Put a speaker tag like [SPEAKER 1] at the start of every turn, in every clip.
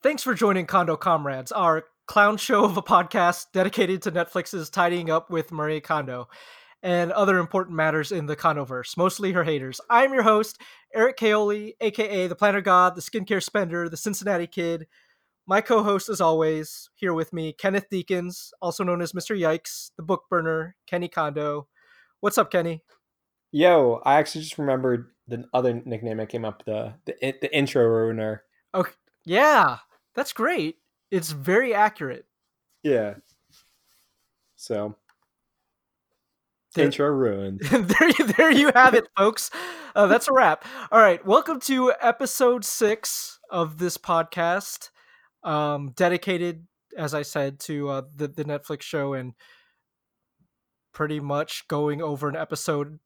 [SPEAKER 1] Thanks for joining Condo Comrades, our clown show of a podcast dedicated to Netflix's tidying up with Marie Kondo and other important matters in the Condoverse, mostly her haters. I'm your host, Eric Kaoli, aka the Planner God, the Skincare Spender, the Cincinnati Kid. My co-host, as always, here with me, Kenneth Deacons, also known as Mr. Yikes, the Book Burner, Kenny Kondo. What's up, Kenny?
[SPEAKER 2] Yo, I actually just remembered the other nickname that came up the the the intro ruiner.
[SPEAKER 1] Okay, yeah, that's great. It's very accurate.
[SPEAKER 2] Yeah. So
[SPEAKER 1] There-
[SPEAKER 2] intro ruined.
[SPEAKER 1] there, you- there you have it, folks. Uh, that's a wrap. All right, welcome to episode six of this podcast, um, dedicated, as I said, to uh, the the Netflix show and pretty much going over an episode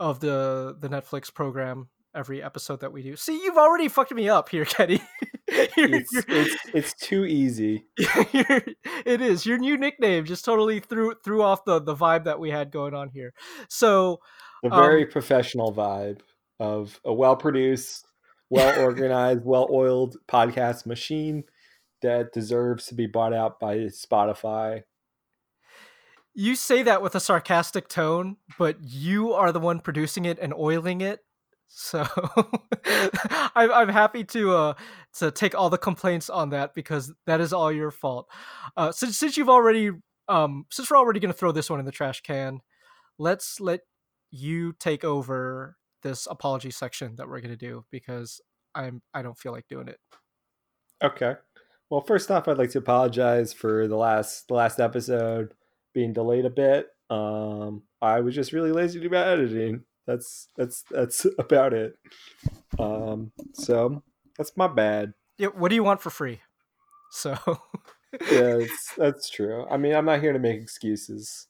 [SPEAKER 1] of the the Netflix program every episode that we do. See, you've already fucked me up here, Kenny. You're-
[SPEAKER 2] It's,
[SPEAKER 1] you're-
[SPEAKER 2] it's it's too easy.
[SPEAKER 1] it is your new nickname just totally threw threw off the the vibe that we had going on here. So
[SPEAKER 2] The
[SPEAKER 1] Um,
[SPEAKER 2] very professional vibe of a well produced, well organized, well oiled podcast machine that deserves to be bought out by Spotify.
[SPEAKER 1] you say that with a sarcastic tone, but you are the one producing it and oiling it. So I'm I'm happy to uh to take all the complaints on that because that is all your fault. Uh, since since you've already um since we're already gonna throw this one in the trash can, let's let you take over this apology section that we're gonna do because I'm I don't feel like doing it.
[SPEAKER 2] Okay. Well, first off, I'd like to apologize for the last the last episode being delayed a bit. Um, I was just really lazy my editing. That's that's that's about it. Um, so that's my bad.
[SPEAKER 1] Yeah, what do you want for free? So
[SPEAKER 2] Yeah, it's, that's true. I mean, I'm not here to make excuses.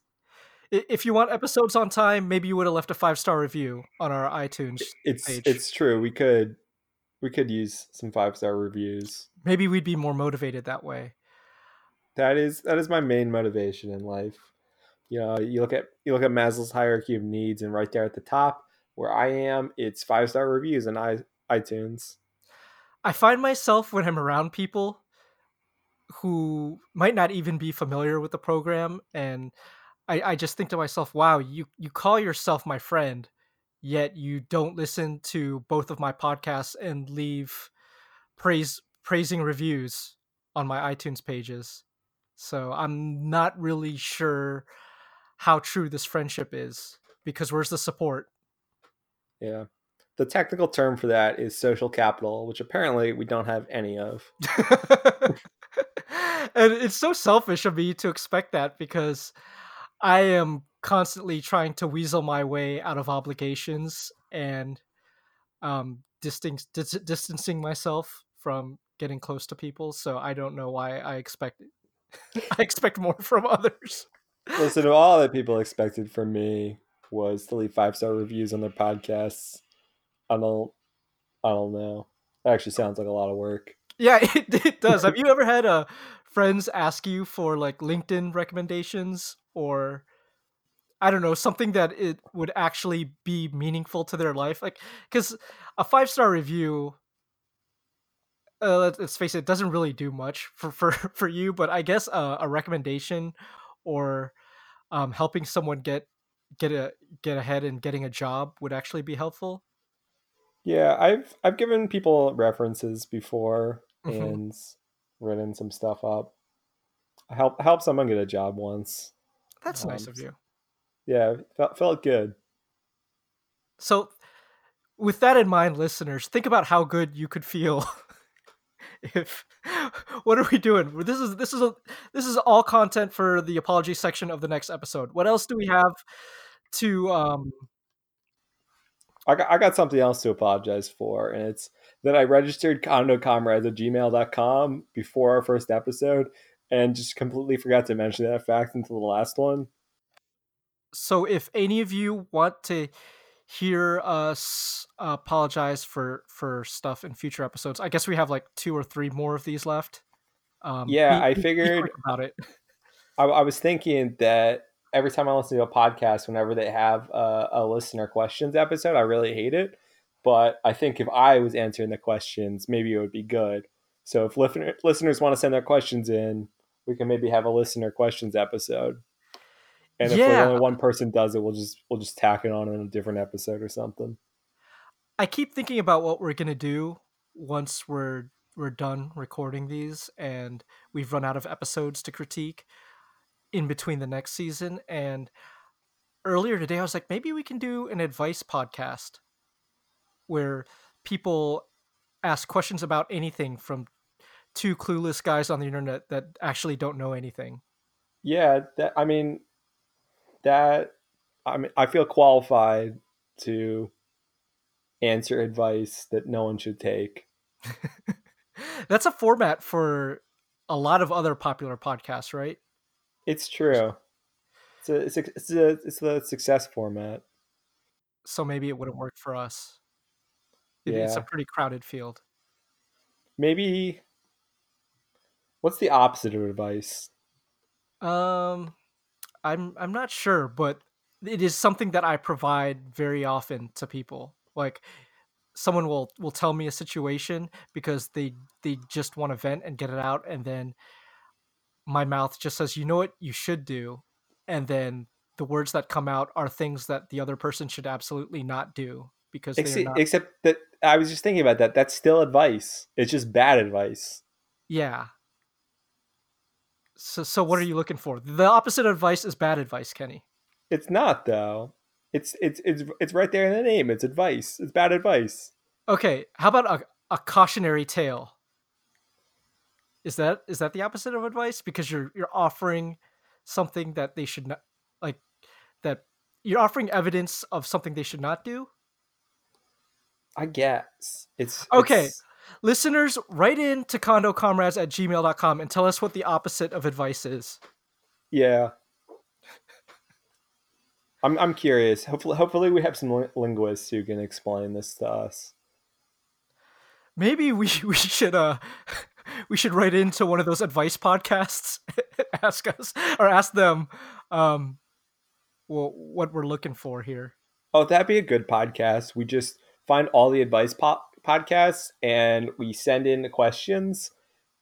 [SPEAKER 1] If you want episodes on time, maybe you would have left a five star review on our iTunes.
[SPEAKER 2] It's
[SPEAKER 1] Page.
[SPEAKER 2] it's true. We could we could use some five star reviews.
[SPEAKER 1] Maybe we'd be more motivated that way.
[SPEAKER 2] That is that is my main motivation in life. You know, you look at you look at Maslow's hierarchy of needs, and right there at the top, where I am, it's five star reviews and i iTunes.
[SPEAKER 1] I find myself when I'm around people who might not even be familiar with the program, and I, I just think to myself, "Wow, you you call yourself my friend, yet you don't listen to both of my podcasts and leave praise praising reviews on my iTunes pages." So I'm not really sure how true this friendship is because where's the support?
[SPEAKER 2] Yeah. The technical term for that is social capital, which apparently we don't have any of.
[SPEAKER 1] and it's so selfish of me to expect that because I am constantly trying to weasel my way out of obligations and um, distinct, dis- distancing myself from getting close to people. So I don't know why I expect I expect more from others.
[SPEAKER 2] Listen, to all that people expected from me was to leave five star reviews on their podcasts. I don't, I don't know. That actually sounds like a lot of work.
[SPEAKER 1] Yeah, it, it does. Have you ever had uh, friends ask you for like LinkedIn recommendations or I don't know something that it would actually be meaningful to their life? Like, because a five star review, uh, let's, face it, doesn't really do much for for for you. But I guess uh, a recommendation or um, helping someone get get a get ahead and getting a job would actually be helpful.
[SPEAKER 2] Yeah, I've I've given people references before
[SPEAKER 1] Mhm.
[SPEAKER 2] and written some stuff up. I help I helped someone get a job once.
[SPEAKER 1] That's nice
[SPEAKER 2] Um,
[SPEAKER 1] of you.
[SPEAKER 2] Yeah, felt felt good.
[SPEAKER 1] So, with that in mind, listeners, think about how good you could feel if. What are we doing? This is this is a this is all content for the apology section of the next episode. What else do we have to? um
[SPEAKER 2] I got, I got something else to apologize for, and it's that I registered condocomrades at gmail.com before our first episode and just completely forgot to mention that fact until the last one.
[SPEAKER 1] So, if any of you want to hear us apologize for for stuff in future episodes, I guess we have like two or three more of these left. Um,
[SPEAKER 2] Yeah,
[SPEAKER 1] be-
[SPEAKER 2] I
[SPEAKER 1] be- be
[SPEAKER 2] figured-
[SPEAKER 1] about it.
[SPEAKER 2] I, I was thinking that every time I listen to a podcast, whenever they have a, a listener questions episode, I really hate it. But I think if I was answering the questions, maybe it would be good. So if listener, listeners want to send their questions in, we can maybe have a listener questions episode. And if like
[SPEAKER 1] Yeah.
[SPEAKER 2] only one person does it, we'll just we'll just tack it on in a different episode or something.
[SPEAKER 1] I keep thinking about what we're gonna do once we're we're done recording these and we've run out of episodes to critique in between the next season. And earlier today, I was like, maybe we can do an advice podcast where people ask questions about anything from two clueless guys on the internet that actually don't know anything.
[SPEAKER 2] Yeah, that I mean that I mean I feel qualified to answer advice that no one should take.
[SPEAKER 1] That's a format for a lot of other popular podcasts, right?
[SPEAKER 2] It's true. It's a it's a it's a it's the success format.
[SPEAKER 1] So maybe it wouldn't work for us. It, It's a pretty crowded field.
[SPEAKER 2] Maybe what's the opposite of advice?
[SPEAKER 1] Um, I'm I'm not sure, but it is something that I provide very often to people. Like someone will will tell me a situation because they they just want to vent and get it out, and then my mouth just says, "You know what you should do," and then the words that come out are things that the other person should absolutely not do because
[SPEAKER 2] Except,
[SPEAKER 1] not.
[SPEAKER 2] except that I was just thinking about that. That's still advice. It's just bad advice.
[SPEAKER 1] Yeah. So so what are you looking for? The opposite of advice is bad advice, Kenny.
[SPEAKER 2] It's not though. It's it's it's it's right there in the name. It's advice. It's bad advice.
[SPEAKER 1] Okay, how about a, a cautionary tale? Is that is that the opposite of advice? Because you're you're offering something that they should not like that you're offering evidence of something they should not do.
[SPEAKER 2] I guess it's
[SPEAKER 1] Okay.
[SPEAKER 2] it's-
[SPEAKER 1] Listeners, write in to condocomrades at gmail.com and tell us what the opposite of advice is.
[SPEAKER 2] yeah. I'm I'm curious. Hopefully, hopefully we have some linguists who can explain this to us.
[SPEAKER 1] Maybe we we should uh we should write into one of those advice podcasts, ask us or ask them um well, what we're looking for here.
[SPEAKER 2] Oh, that'd be a good podcast. We just find all the advice po- podcasts and we send in the questions,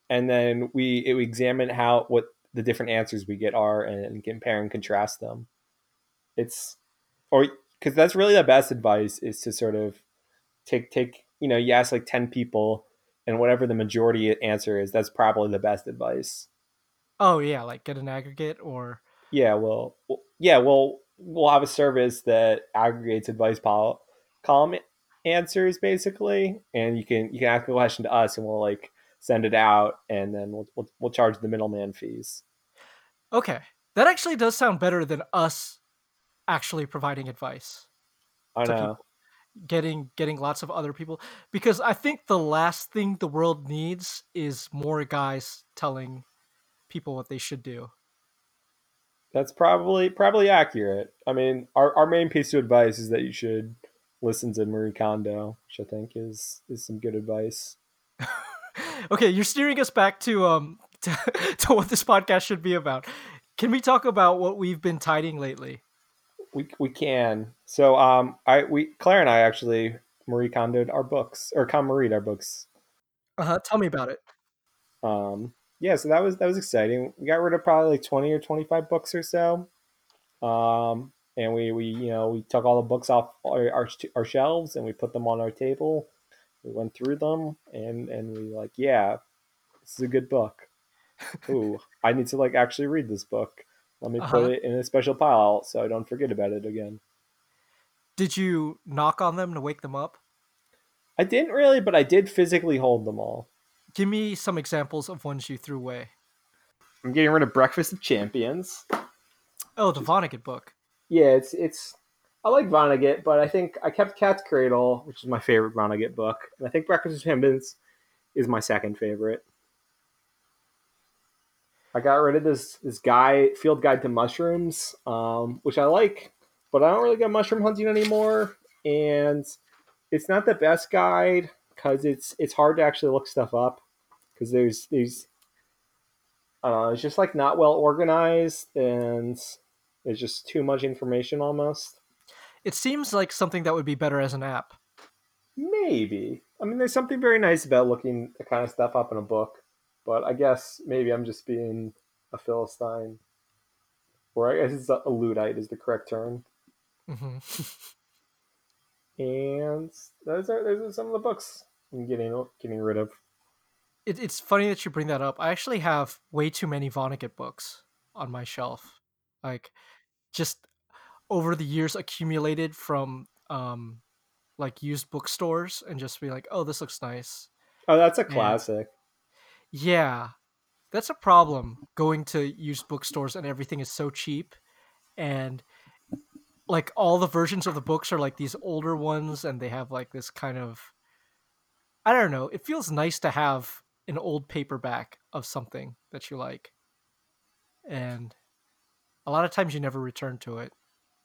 [SPEAKER 2] and then we, we examine how what the different answers we get are and compare and contrast them. It's or because that's really the best advice is to sort of take take you know you ask like ten people and whatever the majority answer is that's probably the best advice.
[SPEAKER 1] Oh yeah, like get an aggregate or
[SPEAKER 2] Yeah, well, well yeah, well, we'll have a service that aggregates advice pol- column answers basically, and you can you can ask a question to us, and we'll like send it out, and then we'll we'll, we'll charge the middleman fees.
[SPEAKER 1] okay. That actually does sound better than us actually providing advice.
[SPEAKER 2] I know.
[SPEAKER 1] people. Getting getting lots of other people because I think the last thing the world needs is more guys telling people what they should do.
[SPEAKER 2] That's probably probably accurate. I mean, our, our main piece of advice is that you should listen to Marie Kondo, which I think is is some good advice.
[SPEAKER 1] okay, you're steering us back to um to, to what this podcast should be about. Can we talk about what we've been tidying lately?
[SPEAKER 2] We we can. So um, I we Claire and I actually Marie Kondoed our books or KonMaried our books
[SPEAKER 1] Uh-huh, tell me about it.
[SPEAKER 2] um yeah so that was that was exciting we got rid of probably like 20 or 25 books or so um and we we you know we took all the books off our, our, our shelves and we put them on our table we went through them and and we like yeah this is a good book ooh i need to like actually read this book let me
[SPEAKER 1] Uh-huh.
[SPEAKER 2] put it in a special pile so i don't forget about it again
[SPEAKER 1] Did you knock on them to wake them up?
[SPEAKER 2] i didn't really but i did physically hold them all
[SPEAKER 1] Give me some examples of ones you threw away.
[SPEAKER 2] i'm getting rid of breakfast of champions
[SPEAKER 1] Oh, the Vonnegut book.
[SPEAKER 2] Yeah, it's it's. I like Vonnegut, but I think I kept Cat's Cradle, which is my favorite Vonnegut book, and I think Breakfast with Champions is my second favorite. I got rid of this this guy Field Guide to Mushrooms, um, which I like, but I don't really go mushroom hunting anymore, and it's not the best guide because it's it's hard to actually look stuff up because there's there's know, it's just like not well organized and there's just too much information almost.
[SPEAKER 1] It seems like something that would be better as an app.
[SPEAKER 2] Maybe. I mean, there's something very nice about looking the kind of stuff up in a book, but I guess maybe I'm just being a philistine, or I guess it's a, a luddite is the correct term.
[SPEAKER 1] hmm
[SPEAKER 2] And those are those are some of the books I'm getting getting rid of.
[SPEAKER 1] It, it's funny that you bring that up. I actually have way too many Vonnegut books on my shelf, like just over the years accumulated from um like used bookstores and just be like, oh, this looks nice.
[SPEAKER 2] Oh, that's a
[SPEAKER 1] And
[SPEAKER 2] classic.
[SPEAKER 1] yeah, that's a problem going to used bookstores and everything is so cheap and like all the versions of the books are like these older ones and they have like this kind of I don't know, it feels nice to have an old paperback of something that you like. And a lot of times you never return to it.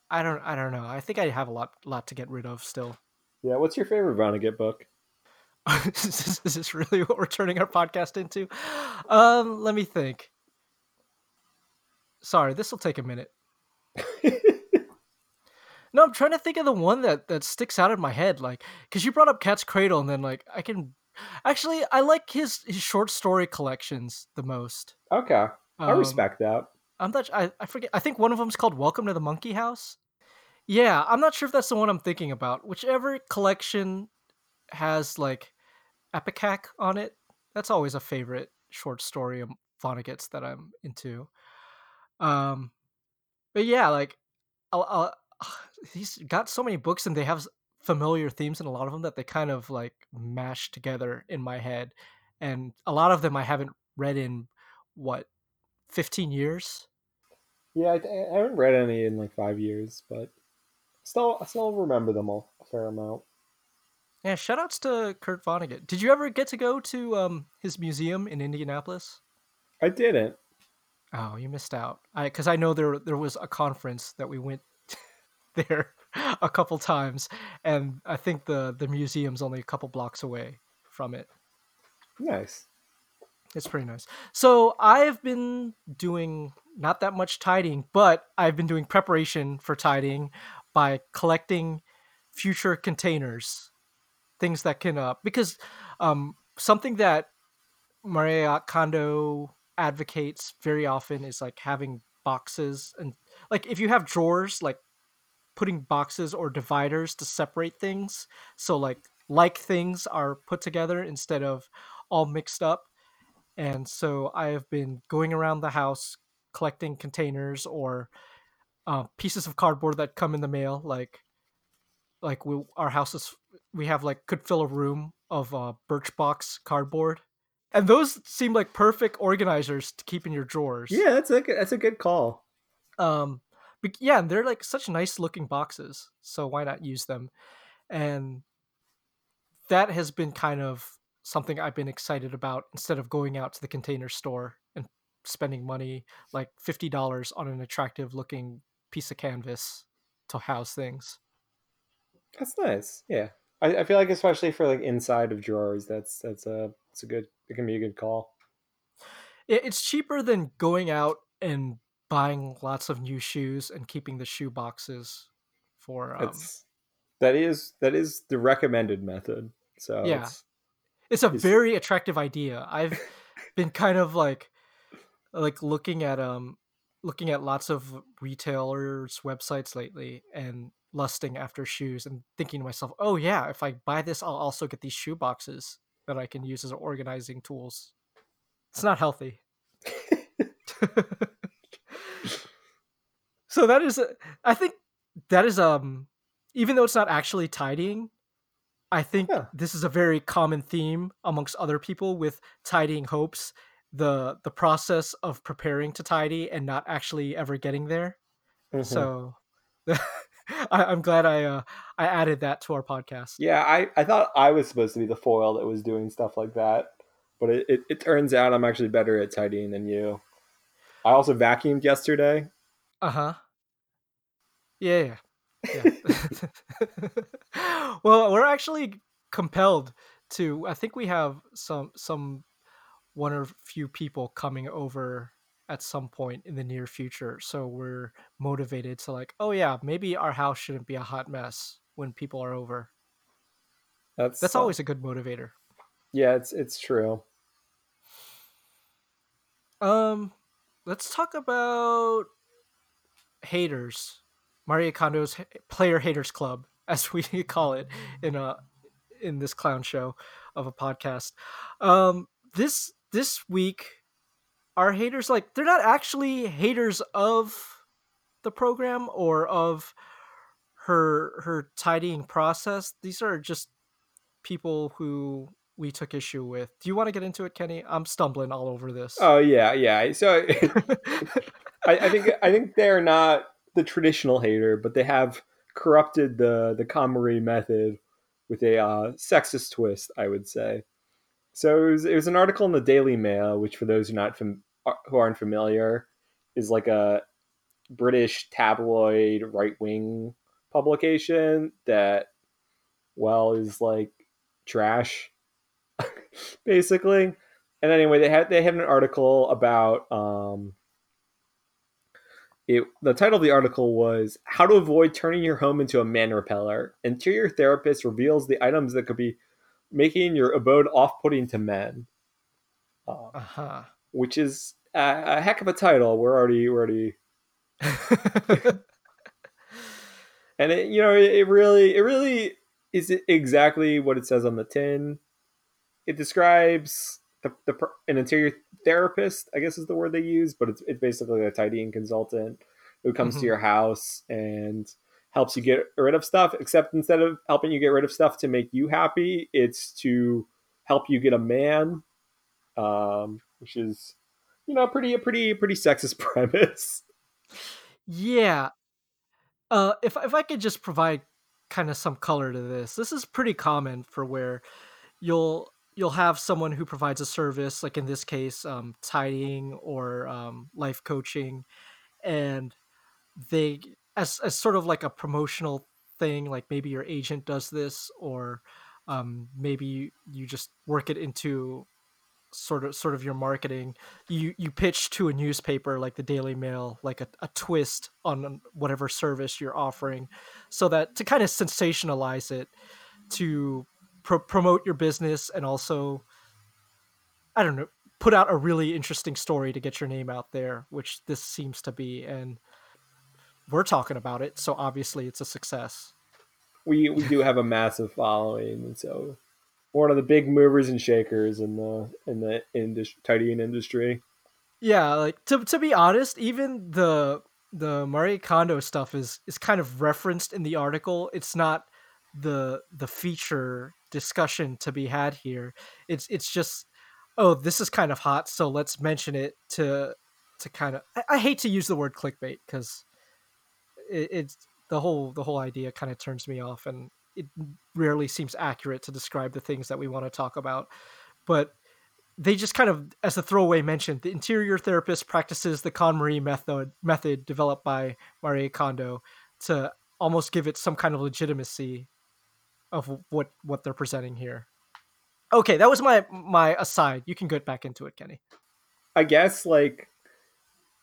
[SPEAKER 1] I don't I don't know. I think I have a lot lot to get rid of still.
[SPEAKER 2] Yeah, what's your favorite Vonnegut book?
[SPEAKER 1] is, this, is this really what we're turning our podcast into? Um, let me think. Sorry, this will take a minute. No, I'm trying to think of the one that that sticks out in my head, like because you brought up Cat's Cradle, and then like I can actually I like his his short story collections the most.
[SPEAKER 2] okay, I
[SPEAKER 1] Um,
[SPEAKER 2] respect that.
[SPEAKER 1] I'm not. I, I forget. I think one of them's called Welcome to the Monkey House. Yeah, I'm not sure if that's the one I'm thinking about. Whichever collection has like Epicac on it, that's always a favorite short story of Vonnegut's that I'm into. Um, but yeah, like I'll, I'll, he's got so many books and they have familiar themes in a lot of them that they kind of like mash together in my head, and a lot of them I haven't read in what 15 years.
[SPEAKER 2] Yeah, I, I haven't read any in like five years, but still, I still remember them all a fair amount.
[SPEAKER 1] Yeah, shout outs to Kurt Vonnegut. Did you ever get to go to um, his museum in Indianapolis?
[SPEAKER 2] I didn't.
[SPEAKER 1] Oh, you missed out. I because I know there there was a conference that we went there a couple times, and I think the the museum's only a couple blocks away from it.
[SPEAKER 2] Nice.
[SPEAKER 1] It's pretty nice. So I've been doing not that much tidying, but I've been doing preparation for tidying by collecting future containers, things that can uh because um something that Marie Kondo advocates very often is like having boxes and like if you have drawers like putting boxes or dividers to separate things so like like things are put together instead of all mixed up. And so I have been going around the house collecting containers or uh, pieces of cardboard that come in the mail. Like like we our houses we have like could fill a room of uh, Birchbox cardboard, and those seem like perfect organizers to keep in your drawers.
[SPEAKER 2] Yeah, that's a good, that's a good call.
[SPEAKER 1] Um, but yeah, and they're like such nice looking boxes, so why not use them? And that has been kind of something I've been excited about instead of going out to the container store and spending money like $50 on an attractive looking piece of canvas to house things.
[SPEAKER 2] That's nice. Yeah, I, I feel like especially for like inside of drawers, that's that's a it's a good it can be a good call.
[SPEAKER 1] It- It's cheaper than going out and buying lots of new shoes and keeping the shoe boxes for um
[SPEAKER 2] that is that is the recommended method. So
[SPEAKER 1] yeah.
[SPEAKER 2] it's
[SPEAKER 1] It's a
[SPEAKER 2] it's
[SPEAKER 1] very attractive idea. I've been kind of like like looking at um looking at lots of retailers websites lately and lusting after shoes and thinking to myself oh yeah if i buy this i'll also get these shoe boxes that i can use as organizing tools it's not healthy so that is i think that is um even though it's not actually tidying I think
[SPEAKER 2] yeah.
[SPEAKER 1] this is a very common theme amongst other people with tidying hopes, the the process of preparing to tidy and not actually ever getting there.
[SPEAKER 2] hmm
[SPEAKER 1] So I, I'm glad I uh, I added that to our podcast.
[SPEAKER 2] Yeah, I, I thought I was supposed to be the foil that was doing stuff like that, but it, it, it turns out I'm actually better at tidying than you. I also vacuumed yesterday.
[SPEAKER 1] Uh huh. Yeah. Yeah. yeah. well, we're actually compelled to. I think we have some some one or few people coming over at some point in the near future. So we're motivated to like, oh yeah, maybe our house shouldn't be a hot mess when people are over.
[SPEAKER 2] That's
[SPEAKER 1] That's
[SPEAKER 2] uh,
[SPEAKER 1] always a good motivator.
[SPEAKER 2] yeah, it's it's true.
[SPEAKER 1] Um, let's talk about haters. Marie Kondo's player haters club, as we call it in a in this clown show of a podcast. Um, this this week, our haters like they're not actually haters of the program or of her her tidying process. These are just people who we took issue with. Do you want to get into it, Kenny? I'm stumbling all over this.
[SPEAKER 2] Oh yeah, yeah. So I, I think I think they're not the traditional hater, but they have corrupted the the KonMari method with a uh, sexist twist, I would say. So it was, it was an article in the Daily Mail, which for those who not fam- who aren't familiar, is like a British tabloid right wing publication that, well, is like trash, basically. And anyway, they had they had an article about um, it, the title of the article was "How to Avoid Turning Your Home into a Man Repeller." Interior therapist reveals the items that could be making your abode off-putting to men, uh,
[SPEAKER 1] uh-huh.
[SPEAKER 2] which is a, a heck of a title. We're already we're already, and it, you know it, it really it really is exactly what it says on the tin. It describes the, the an interior therapist, I guess is the word they use, but it's it's basically a tidying consultant who comes
[SPEAKER 1] Mhm.
[SPEAKER 2] to your house and helps you get rid of stuff. Except instead of helping you get rid of stuff to make you happy, it's to help you get a man, um, which is you know pretty a pretty pretty sexist premise.
[SPEAKER 1] yeah. Uh, if if I could just provide kind of some color to this, this is pretty common for where you'll you'll have someone who provides a service, like in this case, um, tidying or um, life coaching, and they as as sort of like a promotional thing, like maybe your agent does this, or um, maybe you, just work it into sort of sort of your marketing. You you pitch to a newspaper like the daily mail like a, a twist on whatever service you're offering so that to kind of sensationalize it to pro- promote your business and also i don't know put out a really interesting story to get your name out there which this seems to be. And we're talking about it so obviously it's a success
[SPEAKER 2] We we do have a massive following, and so one of the big movers and shakers in the in the indus- tidying industry.
[SPEAKER 1] Yeah, like to to be honest, even the the Marie Kondo stuff is is kind of referenced in the article. It's not the the feature discussion to be had here. It's it's just oh, this is kind of hot, so let's mention it to to kind of I, I hate to use the word clickbait because it, it's the whole the whole idea kind of turns me off and it rarely seems accurate to describe the things that we want to talk about. But they just kind of, as a throwaway mention, the interior therapist practices the KonMari method method developed by Marie Kondo to almost give it some kind of legitimacy of what what they're presenting here. Okay, that was my my aside. You can get back into it, Kenny.
[SPEAKER 2] I guess like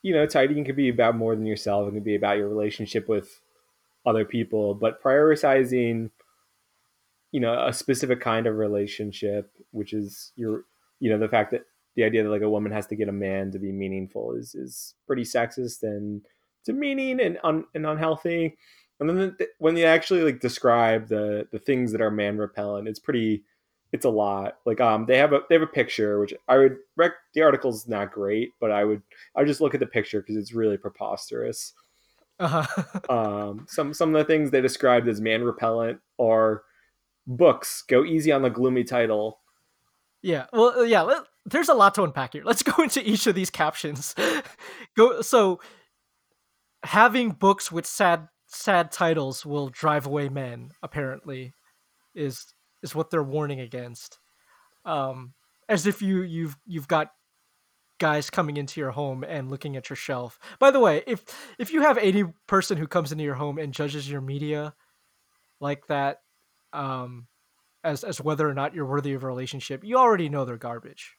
[SPEAKER 2] you know, tidying can be about more than yourself. It can be about your relationship with other people, but prioritizing you know a specific kind of relationship, which is your you know the fact that the idea that like a woman has to get a man to be meaningful is is pretty sexist and demeaning and un, and unhealthy. And then the, when you actually like describe the the things that are man repellent, it's pretty it's a lot. Like um they have a they have a picture which I would rec the article's not great, but I would I would just look at the picture because it's really preposterous.
[SPEAKER 1] Uh-huh.
[SPEAKER 2] Um some some of the things they described as man repellent are books. Go easy on the gloomy title.
[SPEAKER 1] yeah. Well, uh, yeah. Let, there's a lot to unpack here. Let's go into each of these captions. go. So, having books with sad sad titles will drive away men. Apparently, is is what they're warning against. Um, as if you you've you've got guys coming into your home and looking at your shelf. By the way, if if you have any person who comes into your home and judges your media like that, um, as as whether or not you're worthy of a relationship, you already know they're garbage.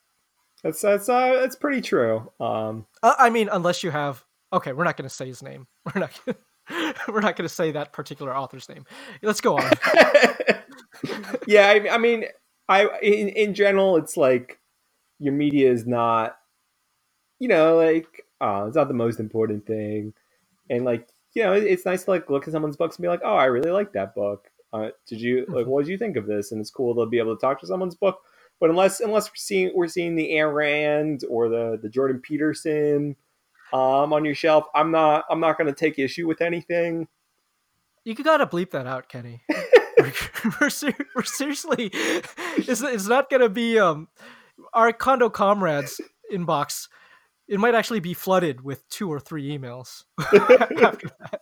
[SPEAKER 2] That's that's uh that's pretty true. Um
[SPEAKER 1] Uh, I mean, unless you have. Okay, we're not going to say his name. We're not. Gonna, We're not going to say that particular author's name. Let's go on.
[SPEAKER 2] yeah, I, I mean, I in in general, it's like your media is not, you know, like uh, it's not the most important thing, and like you know, it's nice to like look at someone's books and be like, oh, I really like that book. Uh, did you like? What did you think of this? And it's cool to be able to talk to someone's book. But unless unless we're seeing we're seeing the Ayn Rand or the the Jordan Peterson um, on your shelf, I'm not I'm not going to take issue with anything.
[SPEAKER 1] You gotta bleep that out, Kenny. we're, ser- we're, seriously, it's, it's not gonna be um our condo comrades inbox. It might actually be flooded with two or three emails after
[SPEAKER 2] that.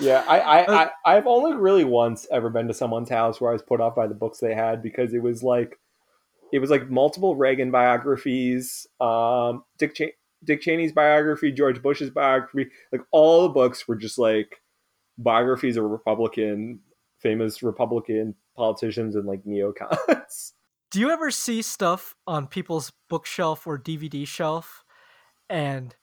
[SPEAKER 2] Yeah, I, I, uh, I, I've only really once ever been to someone's house where I was put off by the books they had because it was like, it was like multiple Reagan biographies, um, Dick Dick Cheney's biography, George Bush's biography, like all the books were just like biographies of Republican, famous Republican politicians and like neocons.
[SPEAKER 1] Do you ever see stuff on people's bookshelf or DVD shelf and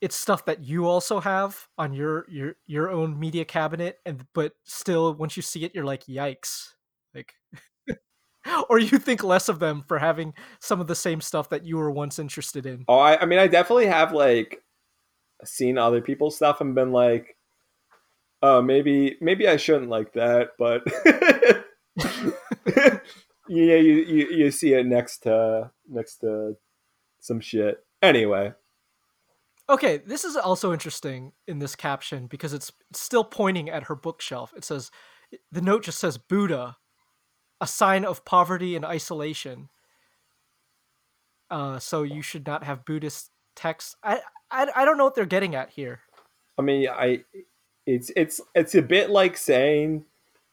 [SPEAKER 1] it's stuff that you also have on your your your own media cabinet and but still once you see it you're like yikes like or you think less of them for having some of the same stuff that you were once interested in
[SPEAKER 2] oh i, I mean i definitely have like seen other people's stuff and been like oh maybe maybe i shouldn't like that but yeah you, you you see it next to next to some shit anyway
[SPEAKER 1] Okay, this is also interesting in this caption because it's still pointing at her bookshelf. It says, the note just says Buddha, a sign of poverty and isolation. Uh, so you should not have Buddhist texts. I, I, I don't know what they're getting at here.
[SPEAKER 2] I mean, I, it's it's it's a bit like saying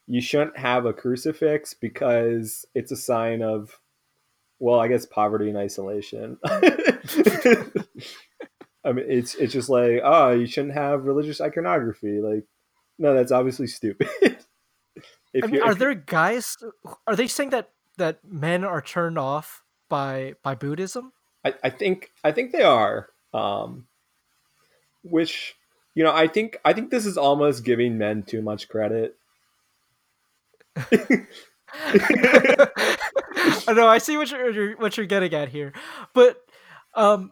[SPEAKER 2] you shouldn't have a crucifix because it's a sign of, well, I guess poverty and isolation. I mean, it's it's just like, oh, you shouldn't have religious iconography. Like, no, that's obviously stupid.
[SPEAKER 1] I mean, are there guys? Are they saying that that men are turned off by by Buddhism?
[SPEAKER 2] I, I think I think they are. Um, which you know, I think I think this is almost giving men too much credit.
[SPEAKER 1] I know. I see what you're what you're getting at here, but um,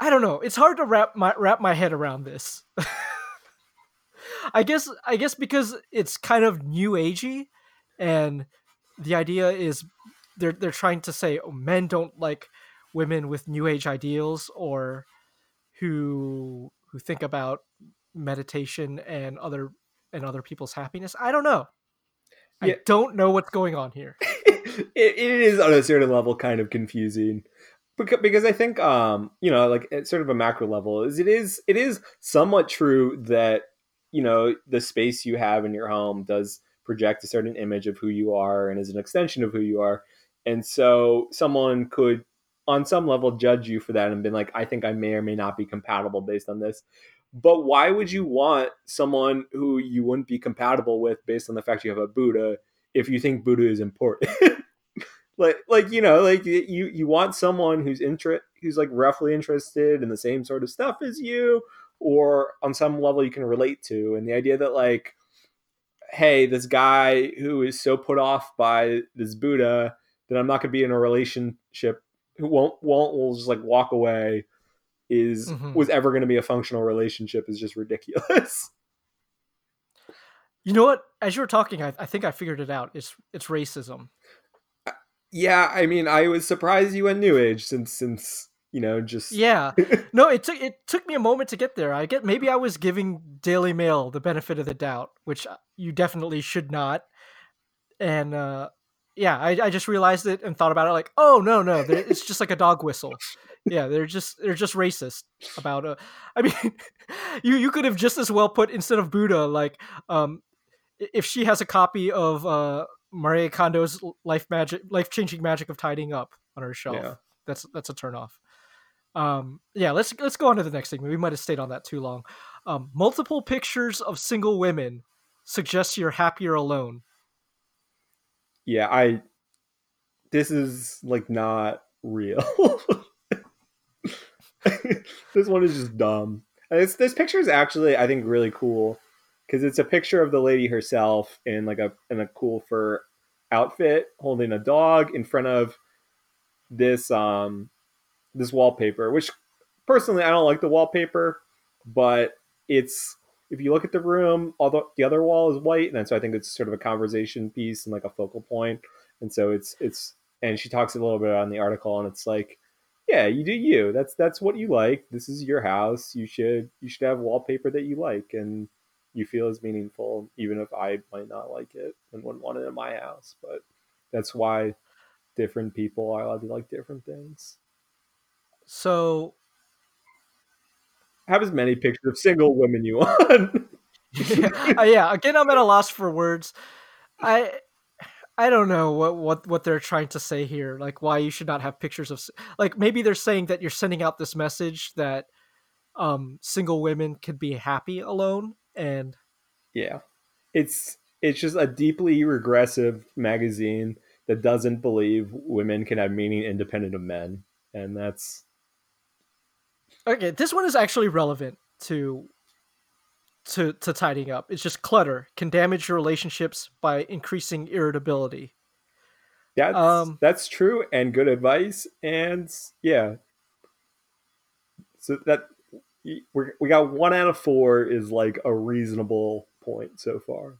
[SPEAKER 1] I don't know. It's hard to wrap my wrap my head around this. I guess I guess because it's kind of new agey, and the idea is they're they're trying to say oh, men don't like women with new age ideals or who who think about meditation and other and other people's happiness. I don't know. Yeah. I don't know what's going on here.
[SPEAKER 2] it, it is on a certain level kind of confusing because I think um you know like at sort of a macro level is it is it is somewhat true that you know the space you have in your home does project a certain image of who you are and is an extension of who you are and so someone could on some level judge you for that and been like I think I may or may not be compatible based on this. But why would you want someone who you wouldn't be compatible with based on the fact you have a Buddha if you think Buddha is important? Like like you know like you you want someone who's interest who's like roughly interested in the same sort of stuff as you or on some level you can relate to. And the idea that like hey this guy who is so put off by this buddha that i'm not going to be in a relationship who won't won't will just like walk away is mm-hmm. was ever going to be a functional relationship is just ridiculous
[SPEAKER 1] you know what as you were talking I, I think i figured it out it's it's racism
[SPEAKER 2] yeah, I mean, I was surprised you went New Age since since you know just
[SPEAKER 1] yeah. no, it took it took me a moment to get there. I get maybe I was giving Daily Mail the benefit of the doubt, which uh, you definitely should not. And uh, yeah, I, I just realized it and thought about it like, oh no no, it's just like a dog whistle. Yeah, they're just they're just racist about. Uh, I mean, you you could have just as well put instead of Buddha like um if she has a copy of uh Marie Kondo's life magic, life changing magic of tidying up on her shelf. Yeah. That's that's a turn off. Um, yeah, let's let's go on to the next thing. We might have stayed on that too long. Um, multiple pictures of single women suggests you're happier alone.
[SPEAKER 2] Yeah, I. This is like not real. this one is just dumb. This this picture is actually I think really cool because it's a picture of the lady herself in like a in a cool fur outfit holding a dog in front of this um this wallpaper which personally I don't like the wallpaper but it's if you look at the room all the, the other wall is white and so I think it's sort of a conversation piece and like a focal point. point and so it's it's and she talks a little bit on the article and it's like yeah you do you that's that's what you like this is your house you should you should have wallpaper that you like and you feel is meaningful, even if I might not like it and wouldn't want it in my house. But that's why different people are allowed to like different things.
[SPEAKER 1] So
[SPEAKER 2] have as many pictures of single women you want.
[SPEAKER 1] yeah, uh, yeah, again, I'm at a loss for words. I I don't know what, what what they're trying to say here. Like why you should not have pictures of like maybe they're saying that you're sending out this message that um single women could be happy alone and
[SPEAKER 2] yeah, it's it's just a deeply regressive magazine that doesn't believe women can have meaning independent of men, and that's
[SPEAKER 1] okay. This one is actually relevant to to to tidying up. It's just clutter can damage your relationships by increasing irritability.
[SPEAKER 2] That's um, that's true and good advice. And yeah, so that we we got one out of four is like a reasonable point so far.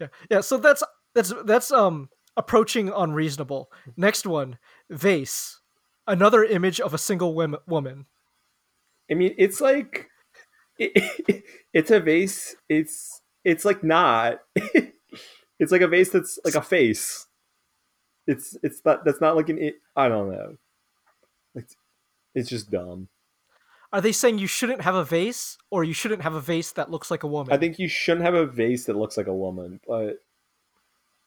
[SPEAKER 1] Yeah, yeah. So that's that's that's um approaching unreasonable. Next one, vase, another image of a single woman.
[SPEAKER 2] I mean, it's like it, it's a vase. It's it's like not. it's like a vase that's like a face. It's it's not that's not like an. I don't know. It's it's just dumb.
[SPEAKER 1] Are they saying you shouldn't have a vase, or you shouldn't have a vase that looks like a woman?
[SPEAKER 2] I think you shouldn't have a vase that looks like a woman, but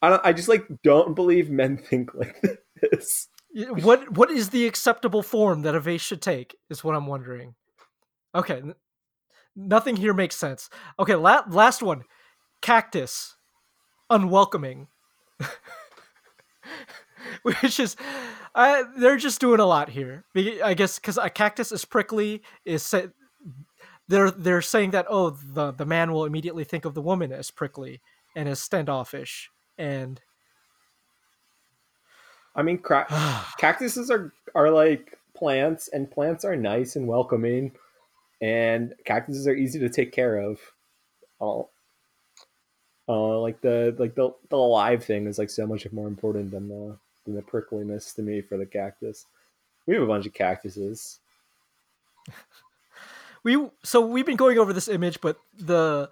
[SPEAKER 2] I don't. I just like don't believe men think like this.
[SPEAKER 1] What What is the acceptable form that a vase should take? Is what I'm wondering. Okay, nothing here makes sense. Okay, la- last one, cactus, unwelcoming. which is uh, they're just doing a lot here. I guess because a cactus is prickly is say, they're they're saying that oh the the man will immediately think of the woman as prickly and as standoffish and
[SPEAKER 2] I mean cra- cactuses are are like plants and plants are nice and welcoming and cactuses are easy to take care of. All uh, like the like the the alive thing is like so much more important than the than the prickliness to me for the cactus. We have a bunch of cactuses.
[SPEAKER 1] we so we've been going over this image, but the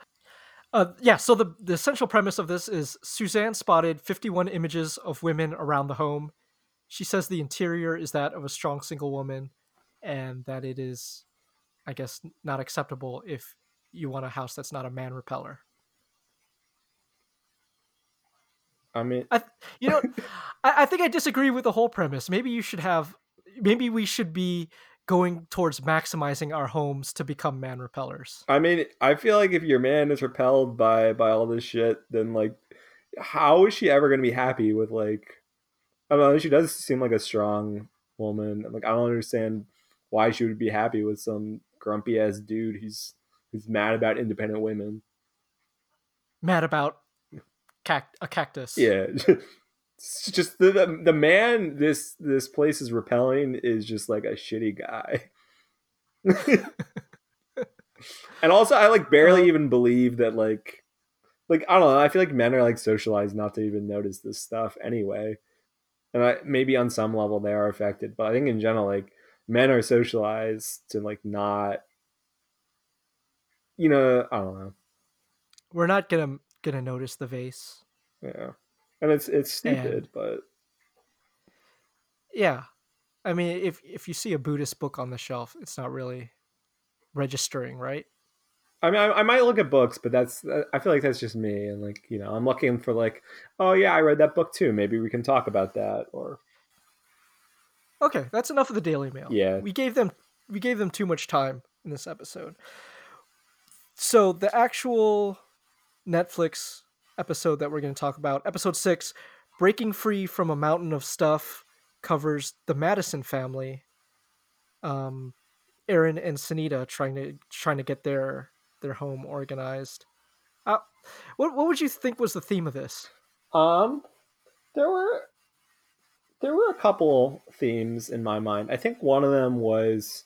[SPEAKER 1] uh, yeah, so the the essential premise of this is Suzanne spotted 51 images of women around the home. She says the interior is that of a strong single woman, and that it is, I guess, not acceptable if you want a house that's not a man repeller.
[SPEAKER 2] I mean,
[SPEAKER 1] I, you know, I, I think I disagree with the whole premise. Maybe you should have, maybe we should be going towards maximizing our homes to become man repellers.
[SPEAKER 2] I mean, I feel like if your man is repelled by by all this shit, then like, how is she ever going to be happy with like? I don't know. She does seem like a strong woman. Like, I don't understand why she would be happy with some grumpy ass dude who's who's mad about independent women.
[SPEAKER 1] Mad about cact- a cactus.
[SPEAKER 2] Yeah. It's just the, the the man this this place is repelling is just like a shitty guy. and also I like barely uh, even believe that like like I don't know, I feel like men are like socialized not to even notice this stuff anyway. And I maybe on some level they are affected, but I think in general like men are socialized to like not you know, I don't know.
[SPEAKER 1] We're not gonna gonna notice the vase.
[SPEAKER 2] Yeah, and it's it's stupid, and, but
[SPEAKER 1] yeah, I mean, if if you see a Buddhist book on the shelf, it's not really registering, right?
[SPEAKER 2] I mean, I, I, might look at books, but that's uh, I feel like that's just me, and like you know, I'm looking for like, oh yeah, I read that book too. Maybe we can talk about that, or
[SPEAKER 1] okay, that's enough of the Daily Mail.
[SPEAKER 2] Yeah,
[SPEAKER 1] we gave them we gave them too much time in this episode. So the actual Netflix episode that we're going to talk about, episode six, Breaking Free from a Mountain of Stuff, covers the Madison family. Um, Aaron and Sunita trying to trying to get their their home organized. Uh, what what would you think was the theme of this?
[SPEAKER 2] Um, there were there were a couple themes in my mind. I think one of them was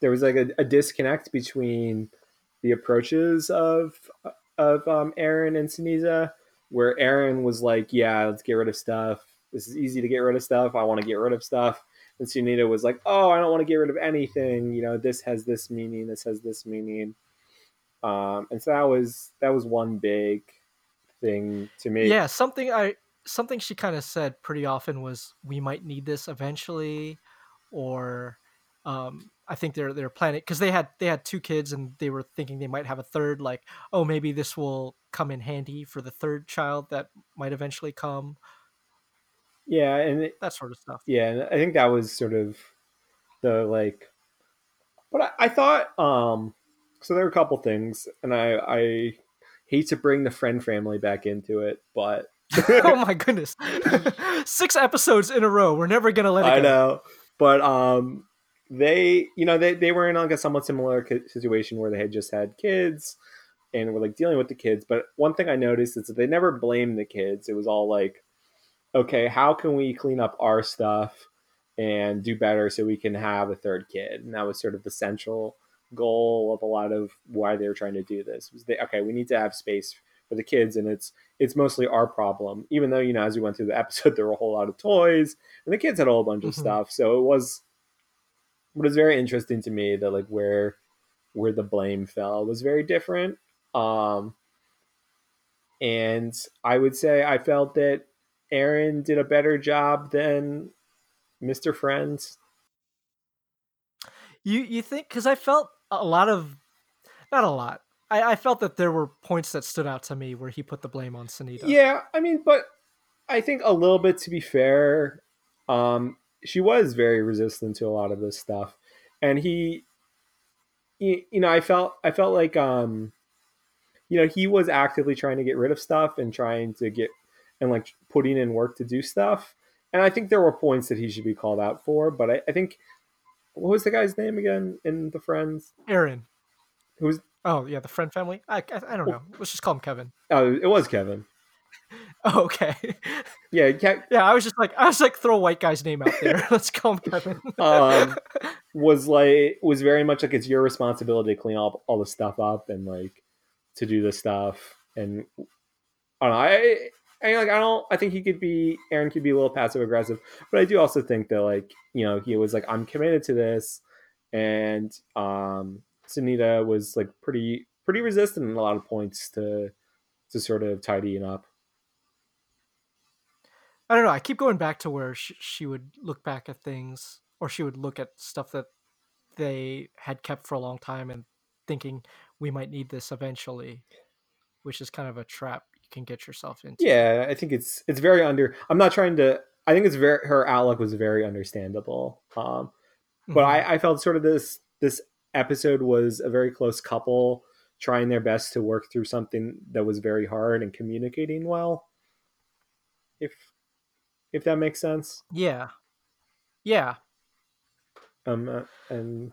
[SPEAKER 2] there was like a, a disconnect between the approaches of of um, Aaron and Sunita, where Aaron was like, "Yeah, let's get rid of stuff. This is easy to get rid of stuff. I want to get rid of stuff." And Sunita was like, "Oh, I don't want to get rid of anything. You know, this has this meaning. This has this meaning." Um, and so that was that was one big thing to me.
[SPEAKER 1] Yeah, something I something she kind of said pretty often was, "We might need this eventually," or um, I think they're they're planning because they had they had two kids and they were thinking they might have a third. Like, oh, maybe this will come in handy for the third child that might eventually come.
[SPEAKER 2] Yeah, and it,
[SPEAKER 1] that sort of stuff.
[SPEAKER 2] Yeah, and I think that was sort of the like. But I, I thought um, so there were a couple things, and I I hate to bring the friend family back into it, but
[SPEAKER 1] oh my goodness, six episodes in a row. We're never gonna let it.
[SPEAKER 2] I
[SPEAKER 1] go.
[SPEAKER 2] know, but um, they you know they they were in like a somewhat similar situation where they had just had kids and were like dealing with the kids. But one thing I noticed is that they never blamed the kids. It was all like, okay, how can we clean up our stuff and do better so we can have a third kid? And that was sort of the central goal of a lot of why they were trying to do this. Was they okay? We need to have space for the kids, and it's it's mostly our problem. Even though you know, as we went through the episode, there were a whole lot of toys, and the kids had a whole bunch of mm-hmm. stuff. So it was, what was very interesting to me that like where where the blame fell was very different. Um, and I would say I felt that Aaron did a better job than Mr. Friends.
[SPEAKER 1] You you think because I felt a lot of not a lot. I, I felt that there were points that stood out to me where he put the blame on Sunita.
[SPEAKER 2] Yeah, I mean, but I think a little bit to be fair, um, she was very resistant to a lot of this stuff, and he, he, you know, I felt I felt like um, you know, he was actively trying to get rid of stuff and trying to get and like putting in work to do stuff. And I think there were points that he should be called out for, but I, I think what was the guy's name again in the Friends?
[SPEAKER 1] Aaron.
[SPEAKER 2] Who was?
[SPEAKER 1] Oh yeah, the Friend family. I I, I don't know. Let's just call him Kevin.
[SPEAKER 2] Oh, it was Kevin.
[SPEAKER 1] Oh, okay.
[SPEAKER 2] Yeah,
[SPEAKER 1] Ke- yeah. I was just like, I was like, throw a white guy's name out there. Let's call him Kevin.
[SPEAKER 2] um, was like was very much like it's your responsibility to clean up all the stuff up and like to do the stuff. And I don't know. I I like I don't I think he could be Aaron could be a little passive aggressive, but I do also think that like, you know, he was like, I'm committed to this and um Sunita was like pretty pretty resistant in a lot of points to to sort of tidying up.
[SPEAKER 1] I don't know. I keep going back to where she, she would look back at things, or she would look at stuff that they had kept for a long time and thinking we might need this eventually, which is kind of a trap you can get yourself into.
[SPEAKER 2] Yeah, I think it's it's very under. I'm not trying to. I think it's very her outlook was very understandable. Um, but mm-hmm. I, I felt sort of this this episode was a very close couple trying their best to work through something that was very hard and communicating well. If if that makes sense.
[SPEAKER 1] Yeah. Yeah.
[SPEAKER 2] Um uh, and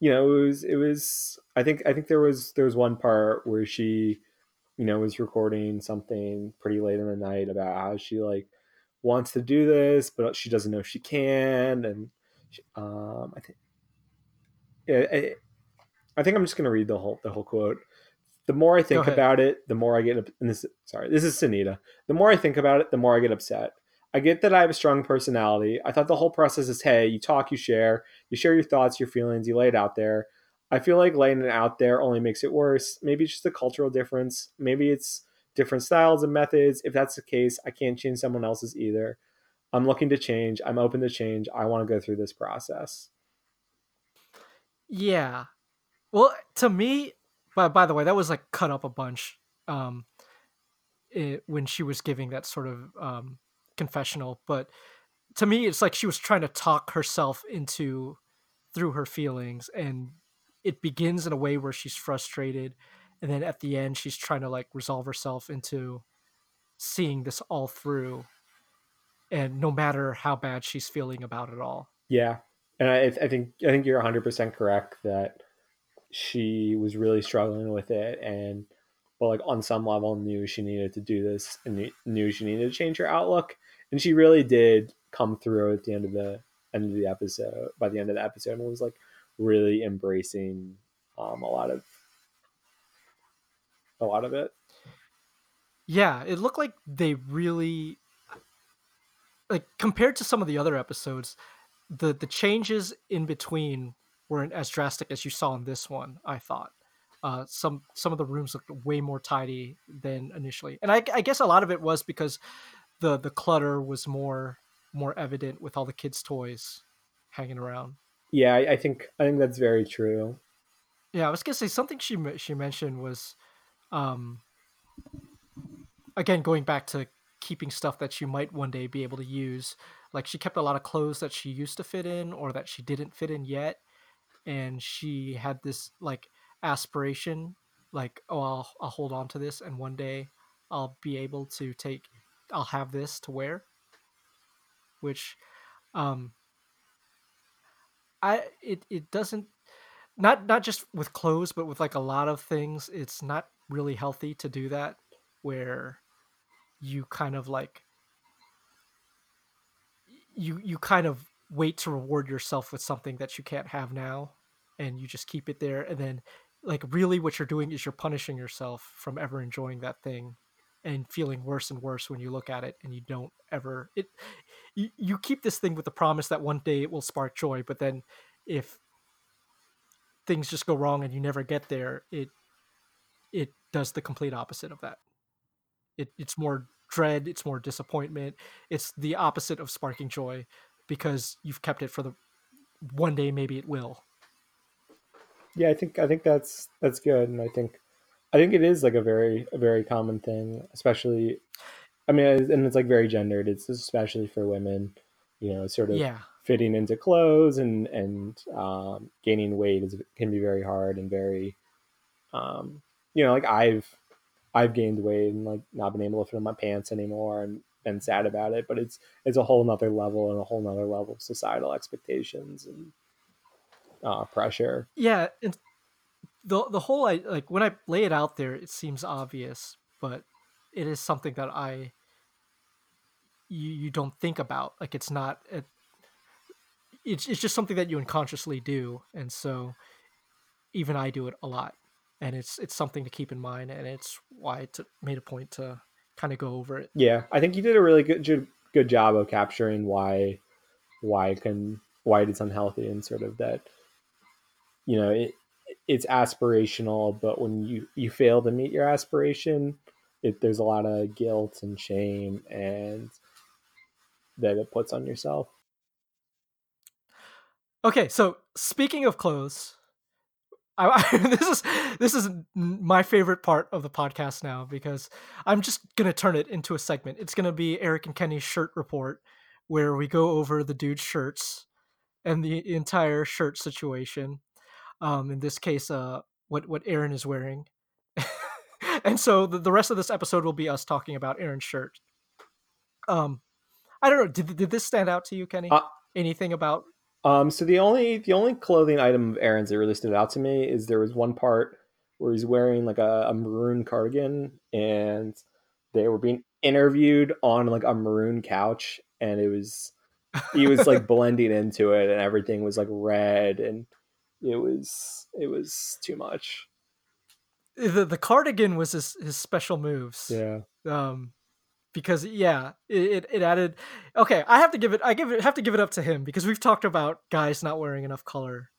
[SPEAKER 2] you know it was it was I think I think there was there was one part where she you know, was recording something pretty late in the night about how she like wants to do this, but she doesn't know if she can. And um, I think, yeah, I think I'm just gonna read the whole the whole quote. The more I think about it, the more I get. And this, sorry, this is Sunita. The more I think about it, the more I get upset. I get that I have a strong personality. I thought the whole process is, hey, you talk, you share, you share your thoughts, your feelings, you lay it out there. I feel like laying it out there only makes it worse. Maybe it's just a cultural difference. Maybe it's different styles and methods. If that's the case, I can't change someone else's either. I'm looking to change. I'm open to change. I want to go through this process.
[SPEAKER 1] Yeah. Well, to me, but by the way, that was like cut up a bunch um, it, when she was giving that sort of um, confessional. But to me, it's like she was trying to talk herself into through her feelings and it begins in a way where she's frustrated and then at the end she's trying to like resolve herself into seeing this all through and no matter how bad she's feeling about it all
[SPEAKER 2] yeah and I, I think I think you're 100 percent correct that she was really struggling with it, and but like on some level knew she needed to do this and knew she needed to change her outlook, and she really did come through at the end of the end of the episode. By the end of the episode, and was like really embracing um, a lot of a lot of it.
[SPEAKER 1] Yeah, it looked like they really like compared to some of the other episodes, the the changes in between weren't as drastic as you saw in this one. I thought uh, some some of the rooms looked way more tidy than initially, and I, I guess a lot of it was because the the clutter was more more evident with all the kids' toys hanging around.
[SPEAKER 2] Yeah, I, I think I think that's very true.
[SPEAKER 1] Yeah, I was gonna say something she she mentioned was, um, again going back to keeping stuff that you might one day be able to use. Like she kept a lot of clothes that she used to fit in or that she didn't fit in yet, and she had this like aspiration, like oh I'll I'll hold on to this and one day I'll be able to take I'll have this to wear. Which, um, I it it doesn't not not just with clothes but with like a lot of things it's not really healthy to do that where you kind of like you you kind of wait to reward yourself with something that you can't have now and you just keep it there and then like really what you're doing is you're punishing yourself from ever enjoying that thing and feeling worse and worse when you look at it and you don't ever it you, you keep this thing with the promise that one day it will spark joy but then if things just go wrong and you never get there it it does the complete opposite of that. It, it's more dread it's more disappointment it's the opposite of sparking joy because you've kept it for the one day maybe it will.
[SPEAKER 2] Yeah i think i think that's that's good and i think i think it is like a very a very common thing especially i mean and it's like very gendered it's especially for women you know sort of
[SPEAKER 1] yeah.
[SPEAKER 2] fitting into clothes and and um, gaining weight is can be very hard and very um, you know like i've I've gained weight and like not been able to fit in my pants anymore and been sad about it. But it's it's a whole nother level and a whole nother level of societal expectations and uh, pressure.
[SPEAKER 1] Yeah, and the the whole I like when I lay it out there, it seems obvious, but it is something that I you you don't think about. Like it's not it, it's it's just something that you unconsciously do, and so even I do it a lot and it's it's something to keep in mind, and it's why I t- made a point to kind of go over it.
[SPEAKER 2] Yeah, I think you did a really good good job of capturing why why can why it's unhealthy and sort of that you know it it's aspirational, but when you you fail to meet your aspiration, it there's a lot of guilt and shame and that it puts on yourself.
[SPEAKER 1] Okay, so speaking of clothes, I, I, this is this is my favorite part of the podcast now because I'm just gonna turn it into a segment. It's gonna be Eric and Kenny's shirt report, where we go over the dude's shirts and the entire shirt situation. Um, in this case, uh, what what Aaron is wearing, and so the, the rest of this episode will be us talking about Aaron's shirt. Um, I don't know. Did did this stand out to you, Kenny? Uh, Anything about
[SPEAKER 2] um, so the only the only clothing item of Aaron's that really stood out to me is there was one part where he's wearing like a, a maroon cardigan and they were being interviewed on like a maroon couch and it was he was like blending into it and everything was like red and it was it was too much.
[SPEAKER 1] The the cardigan was his his special moves.
[SPEAKER 2] Yeah.
[SPEAKER 1] Um because yeah, it, it added. Okay, I have to give it. I give it have to give it up to him because we've talked about guys not wearing enough color,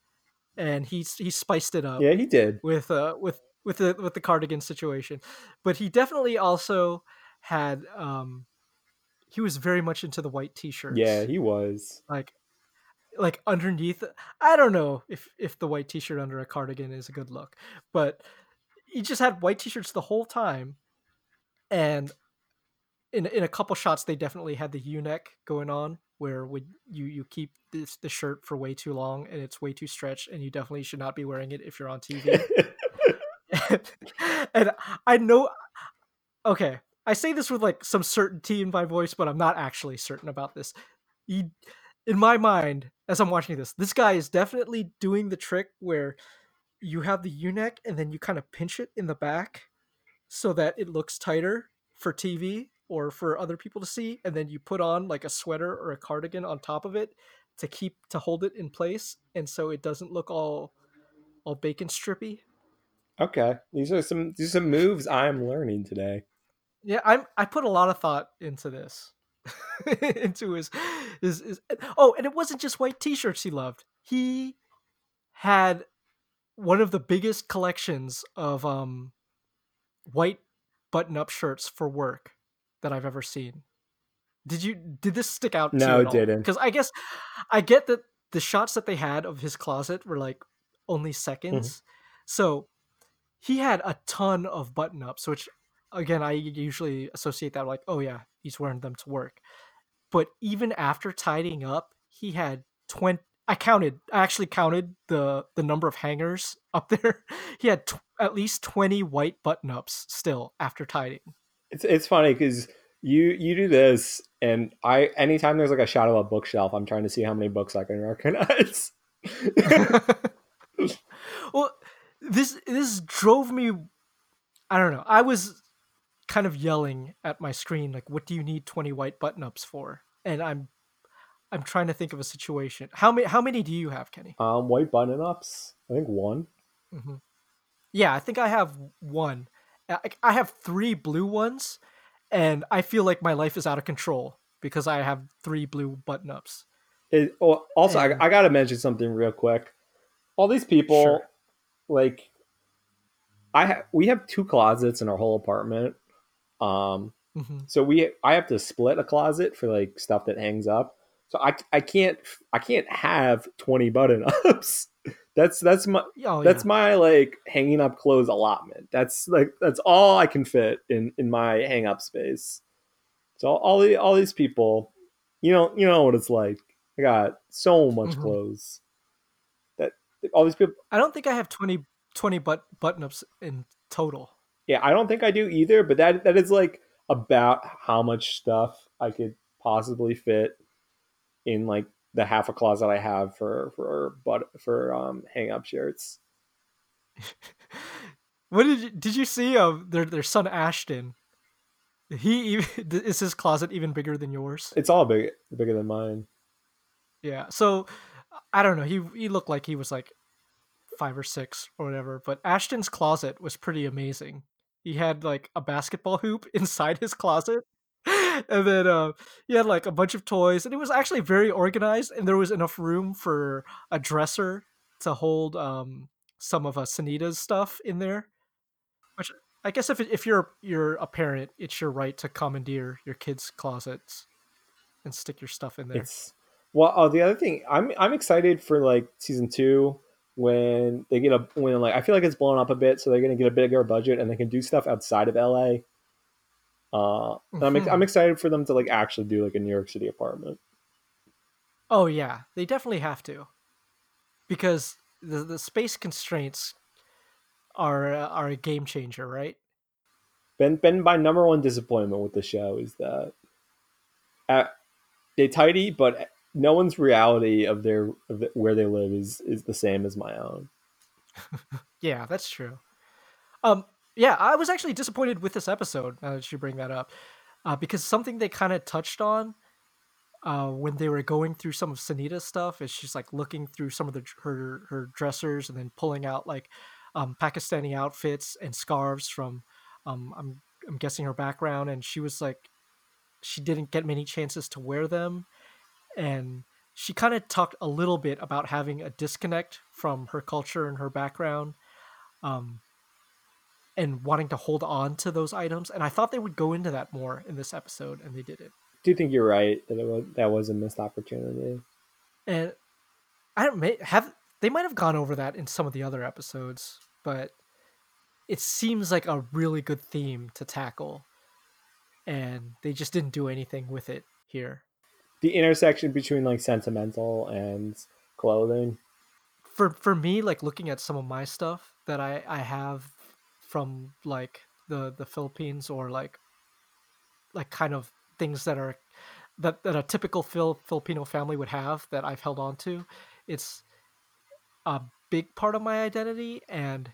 [SPEAKER 1] and he's he spiced it up.
[SPEAKER 2] Yeah, he did
[SPEAKER 1] with uh with with the with the cardigan situation, but he definitely also had um he was very much into the white t-shirts.
[SPEAKER 2] Yeah, he was
[SPEAKER 1] like like underneath. I don't know if if the white t-shirt under a cardigan is a good look, but he just had white t-shirts the whole time and in in a couple shots they definitely had the U-neck going on where would you you keep this the shirt for way too long and it's way too stretched and you definitely should not be wearing it if you're on TV. and I know okay, I say this with like some certainty in my voice, but I'm not actually certain about this. He, in my mind, as I'm watching this, this guy is definitely doing the trick where you have the U-neck and then you kind of pinch it in the back so that it looks tighter for TV or for other people to see, and then you put on like a sweater or a cardigan on top of it to keep to hold it in place, and so it doesn't look all all bacon strippy.
[SPEAKER 2] Okay, these are some these are some moves I'm learning today.
[SPEAKER 1] Yeah, I'm I put a lot of thought into this. into his, his his oh, and it wasn't just white t-shirts he loved. He had one of the biggest collections of um white button-up shirts for work that I've ever seen. Did you did this stick out?
[SPEAKER 2] No, it didn't.
[SPEAKER 1] Because I guess I get that the shots that they had of his closet were like only seconds, mm-hmm. so he had a ton of button-ups, which again I usually associate that like, oh yeah, he's wearing them to work. But even after tidying up, he had 20 I counted I actually counted the the number of hangers up there. He had t- at least 20 white button-ups still after tidying.
[SPEAKER 2] It's it's funny cuz you you do this and I anytime there's like a shot of a bookshelf, I'm trying to see how many books I can recognize.
[SPEAKER 1] well, this this drove me I don't know. I was kind of yelling at my screen like what do you need 20 white button ups for and i'm i'm trying to think of a situation how many how many do you have kenny
[SPEAKER 2] um white button ups i think one
[SPEAKER 1] mm-hmm. yeah i think i have one I have three blue ones and i feel like my life is out of control because i have three blue button ups
[SPEAKER 2] it, also and, I, I gotta mention something real quick all these people sure. like I ha- we have two closets in our whole apartment um, mm-hmm. so we I have to split a closet for like stuff that hangs up. So I I can't I can't have 20 button ups. that's that's my oh, that's my like hanging up clothes allotment. That's like that's all I can fit in in my hang up space. So all the all these people, you know, you know what it's like. I got so much mm-hmm. clothes that all these people.
[SPEAKER 1] I don't think I have 20 20 but button ups in total.
[SPEAKER 2] Yeah, I don't think I do either, but that that is like about how much stuff I could possibly fit in like the half a closet I have for for but for um hang up shirts.
[SPEAKER 1] what did you, did you see of their their son Ashton? He even, is his closet even bigger than yours?
[SPEAKER 2] It's all big bigger than mine.
[SPEAKER 1] Yeah. So I don't know. He he looked like he was like five or six or whatever, but Ashton's closet was pretty amazing he had like a basketball hoop inside his closet and then uh, he had like a bunch of toys and it was actually very organized and there was enough room for a dresser to hold um, some of uh, Sunita's stuff in there which i guess if, if you're you're a parent it's your right to commandeer your kids closets and stick your stuff in there
[SPEAKER 2] it's well oh, the other thing i'm i'm excited for like season two when they get a when like I feel like it's blown up a bit, so they're gonna get a bigger budget and they can do stuff outside of LA. Uh, mm-hmm. I'm I'm excited for them to like actually do like a New York City apartment.
[SPEAKER 1] Oh yeah, they definitely have to, because the the space constraints are uh, are a game changer, right?
[SPEAKER 2] Been been my number one disappointment with the show is that at, they tidy, but no one's reality of their of where they live is is the same as my own.
[SPEAKER 1] yeah, that's true. Um, yeah, I was actually disappointed with this episode. That you bring that up, uh, because something they kind of touched on uh, when they were going through some of Sunita's stuff is she's like looking through some of the her her dressers and then pulling out like um, Pakistani outfits and scarves from um, I'm I'm guessing her background, and she was like she didn't get many chances to wear them and she kind of talked a little bit about having a disconnect from her culture and her background um, and wanting to hold on to those items and i thought they would go into that more in this episode and they didn't.
[SPEAKER 2] Do you think you're right that was, that was a missed opportunity?
[SPEAKER 1] And i don't may have they might have gone over that in some of the other episodes but it seems like a really good theme to tackle and they just didn't do anything with it here.
[SPEAKER 2] The intersection between like sentimental and clothing.
[SPEAKER 1] For for me, like looking at some of my stuff that I I have from like the the Philippines or like like kind of things that are that that a typical Phil, Filipino family would have that I've held on to. It's a big part of my identity, and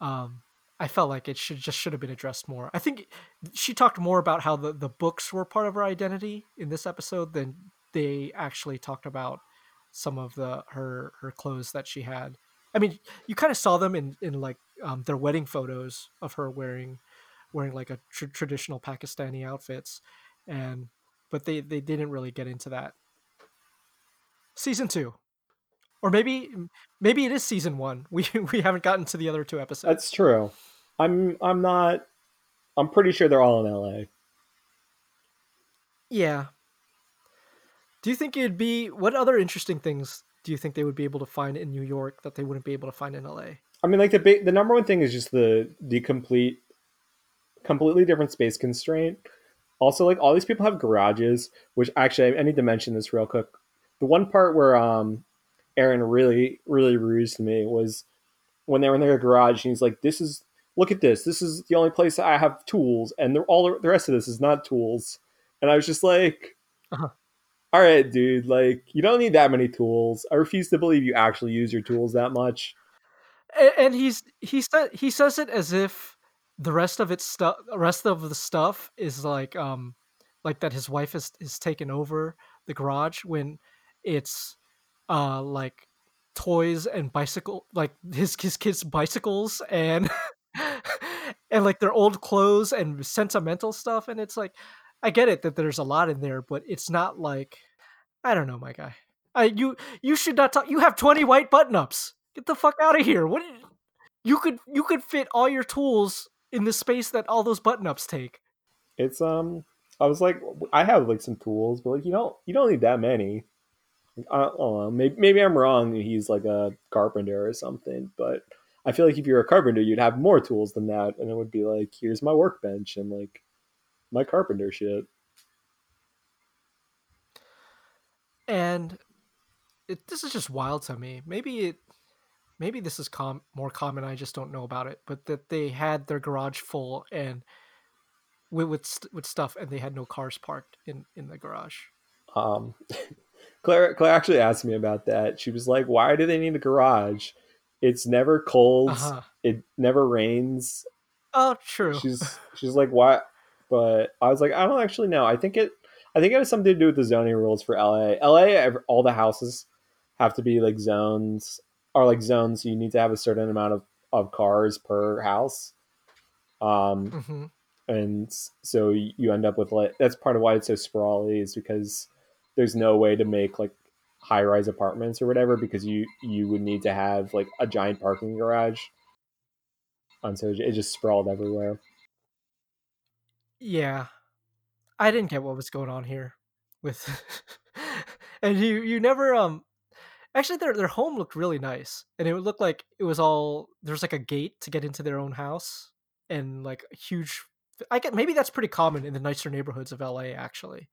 [SPEAKER 1] um, I felt like it should just should have been addressed more. I think she talked more about how the, the books were part of her identity in this episode than they actually talked about some of the her her clothes that she had. I mean, you kind of saw them in in like um, their wedding photos of her wearing wearing like a tr- traditional Pakistani outfits, and but they they didn't really get into that. Season two, or maybe maybe it is season one. We we haven't gotten to the other two episodes.
[SPEAKER 2] That's true. I'm I'm not. I'm pretty sure they're all in LA.
[SPEAKER 1] Yeah. Do you think it'd be what other interesting things do you think they would be able to find in New York that they wouldn't be able to find in LA?
[SPEAKER 2] I mean, like the ba- the number one thing is just the the complete, completely different space constraint. Also, like all these people have garages, which actually I need to mention this real quick. The one part where um, Aaron really really rused me was when they were in their garage, and he's like, "This is look at this. This is the only place I have tools, and they're all the rest of this is not tools." And I was just like,
[SPEAKER 1] Uh-huh.
[SPEAKER 2] "All right, dude. Like, you don't need that many tools. I refuse to believe you actually use your tools that much."
[SPEAKER 1] And, he's he said he says it as if the rest of its stuff the rest of the stuff is like um like that his wife has has taken over the garage when it's uh like toys and bicycle like his his kids bicycles and and like their old clothes and sentimental stuff. And it's like i get it that there's a lot in there but it's not like i don't know my guy. I, you you should not talk you have 20 white button ups Get the fuck out of here. What you could you could fit all your tools in the space that all those button ups take.
[SPEAKER 2] It's um, I was like, I have like some tools, but like you don't you don't need that many. I don't know. Maybe, maybe I'm wrong. He's like a carpenter or something, but I feel like if you're a carpenter, you'd have more tools than that, and it would be like, here's my workbench and like my carpenter shit.
[SPEAKER 1] And it, this is just wild to me. Maybe it maybe this is com- more common i just don't know about it but that they had their garage full and with with, st- with stuff and they had no cars parked in in the garage
[SPEAKER 2] Um, Claire, Claire actually asked me about that. She was like, "Why do they need a garage? It's never cold.
[SPEAKER 1] uh-huh
[SPEAKER 2] It never rains.
[SPEAKER 1] oh true
[SPEAKER 2] she's she's like why but i was like i don't actually know i think it i think it has something to do with the zoning rules for la la all the houses have to be like zones are like zones so you need to have a certain amount of, of cars per house. Um
[SPEAKER 1] hmm
[SPEAKER 2] and so you end up with like that's part of why it's so sprawly is because there's no way to make like high rise apartments or whatever because you you would need to have like a giant parking garage. And so it just sprawled everywhere.
[SPEAKER 1] Yeah. I didn't get what was going on here with and you you never um actually their their home looked really nice and it would look like it was all there's like a gate to get into their own house and like a huge i get maybe that's pretty common in the nicer neighborhoods of la actually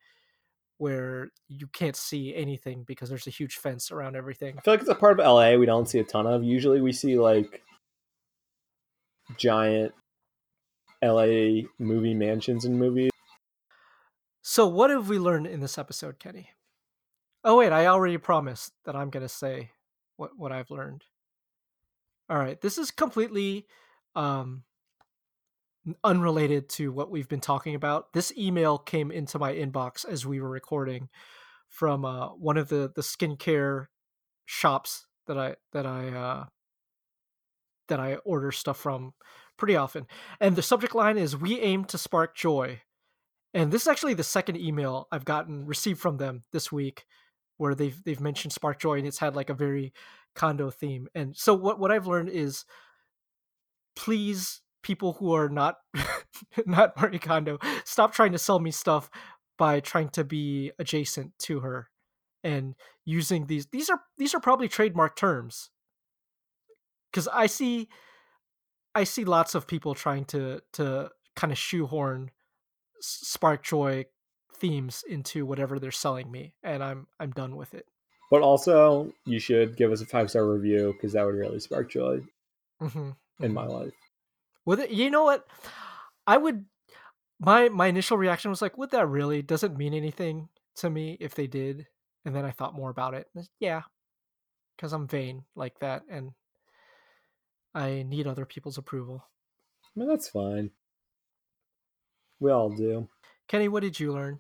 [SPEAKER 1] where you can't see anything because there's a huge fence around everything
[SPEAKER 2] I feel like it's a part of LA we don't see a ton of. Usually we see like giant LA movie mansions and movies.
[SPEAKER 1] so what have we learned in this episode kenny oh wait i already promised that i'm to say what what i've learned all right this is completely um unrelated to what we've been talking about. This email came into my inbox as we were recording from uh, one of the the skincare shops that I that I uh, that I order stuff from pretty often. And the subject line is "We aim to spark joy." And this is actually the second email I've gotten received from them this week, where they've they've mentioned spark joy, and it's had like a very Kondo theme. And so what what I've learned is, please people who are not not Marie Kondo, stop trying to sell me stuff by trying to be adjacent to her and using these these are these are probably trademark terms because I see I see lots of people trying to to kind of shoehorn Spark Joy themes into whatever they're selling me, and I'm I'm done with it.
[SPEAKER 2] But also, you should give us a five star review because that would really spark joy
[SPEAKER 1] hmm
[SPEAKER 2] in my life.
[SPEAKER 1] With it, you know what? I would. My my initial reaction was like, would that really? Doesn't mean anything. to me if they did, and then I thought more about it. Yeah, because I'm vain like that, and I need other people's approval.
[SPEAKER 2] I mean, that's fine. We all do.
[SPEAKER 1] Kenny, what did you learn?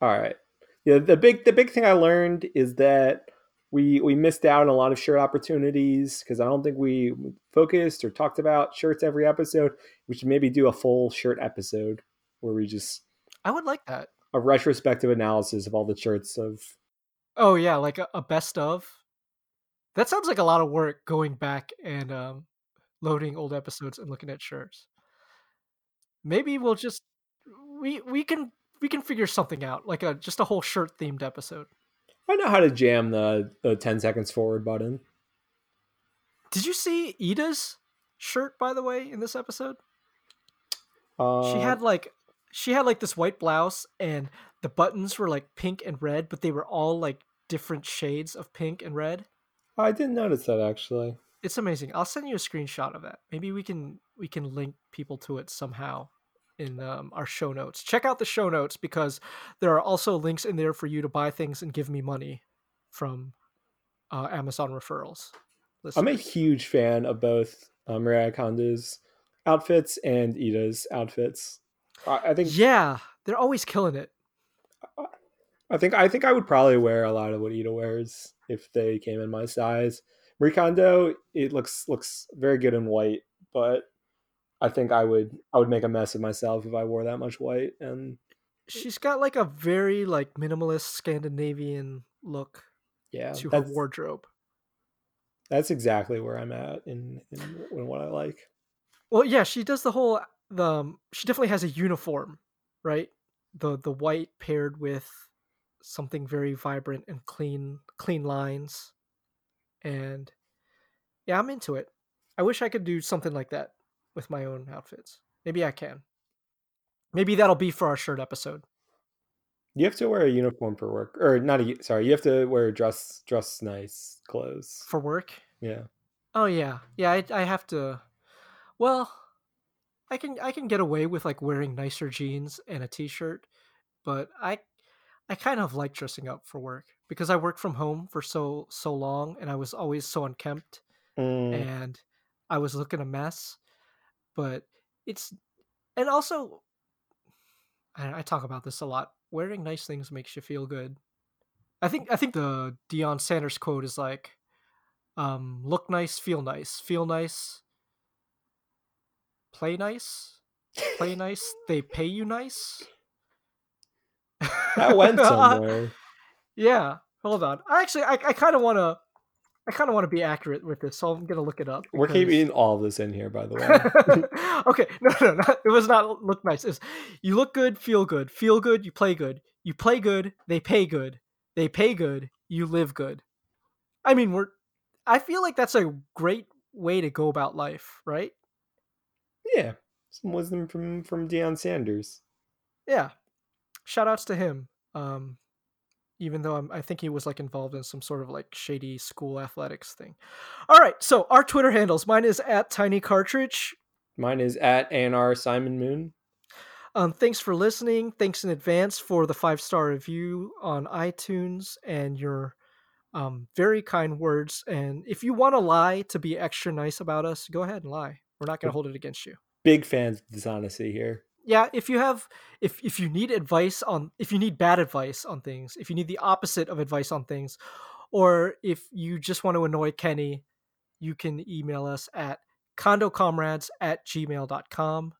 [SPEAKER 2] All right. Yeah, the big the big thing I learned is that we we missed out on a lot of shirt opportunities because I don't think we focused or talked about shirts every episode. We should maybe do a full shirt episode where we just
[SPEAKER 1] I would like that.
[SPEAKER 2] A retrospective analysis of all the shirts of
[SPEAKER 1] Oh yeah, like a, a best of. That sounds like a lot of work going back and um, loading old episodes and looking at shirts. Maybe we'll just we we can we can figure something out, like a just a whole shirt themed episode.
[SPEAKER 2] I know how to jam the, the 10 seconds forward button.
[SPEAKER 1] Did you see Iida's shirt by the way in this episode?
[SPEAKER 2] Uh,
[SPEAKER 1] she had like she had like this white blouse and the buttons were like pink and red, but they were all like different shades of pink and red.
[SPEAKER 2] I didn't notice that actually.
[SPEAKER 1] It's amazing. I'll send you a screenshot of that. Maybe we can we can link people to it somehow in um, our show notes. Check out the show notes because there are also links in there for you to buy things and give me money from uh, Amazon referrals.
[SPEAKER 2] Listeners. I'm a huge fan of both uh, Marie Kondo's outfits and Iida's outfits. I, I think
[SPEAKER 1] yeah, they're always killing it.
[SPEAKER 2] I think I think I would probably wear a lot of what Ida wears if they came in my size. Marie Kondo, it looks looks very good in white, but I think I would I would make a mess of myself if I wore that much white. And
[SPEAKER 1] she's got like a very like minimalist Scandinavian look.
[SPEAKER 2] Yeah,
[SPEAKER 1] to her wardrobe.
[SPEAKER 2] That's exactly where I'm at in, in, in what I like.
[SPEAKER 1] Well, yeah, she does the whole the um, she definitely has a uniform, right? The the white paired with something very vibrant and clean clean lines. And yeah, I'm into it. I wish I could do something like that with my own outfits. Maybe I can. Maybe that'll be for our shirt episode.
[SPEAKER 2] You have to wear a uniform for work, or not a sorry. You have to wear dress dress nice clothes
[SPEAKER 1] for work.
[SPEAKER 2] Yeah.
[SPEAKER 1] Oh yeah, yeah. I I have to. Well, I can I can get away with like wearing nicer jeans and a t-shirt, but I I kind of like dressing up for work because I worked from home for so so long and I was always so unkempt
[SPEAKER 2] mm.
[SPEAKER 1] and I was looking a mess. But it's and also I, I talk about this a lot. Wearing nice things makes you feel good. I think I think the Deion Sanders quote is like, um, "Look nice, feel nice, feel nice, play nice, play nice. They pay you nice."
[SPEAKER 2] That went somewhere.
[SPEAKER 1] yeah. Hold on. Actually, I, I kind of want to. I kind of want to be accurate with this, so I'm gonna look it up.
[SPEAKER 2] Because... We're keeping all of this in here, by the way.
[SPEAKER 1] okay, no, no, no, it was not look nice. It's you look good, feel good, feel good, you play good, you play good, they pay good, they pay good, you live good. I mean, we're. I feel like that's a great way to go about life, right?
[SPEAKER 2] Yeah, some wisdom from from Deion Sanders.
[SPEAKER 1] Yeah, shout outs to him. Um, even though I'm, I think he was like involved in some sort of like shady school athletics thing. All right, so our Twitter handles. Mine is at Tiny Cartridge.
[SPEAKER 2] Mine is at ANR Simon Moon.
[SPEAKER 1] Um, thanks for listening. Thanks in advance for the five star review on iTunes and your um, very kind words. And if you want to lie to be extra nice about us, go ahead and lie. We're not going to hold it against you.
[SPEAKER 2] Big fans of dishonesty here
[SPEAKER 1] yeah if you have if if you need advice on if you need bad advice on things if you need the opposite of advice on things or if you just want to annoy kenny you can email us at condocomrades at gmail.com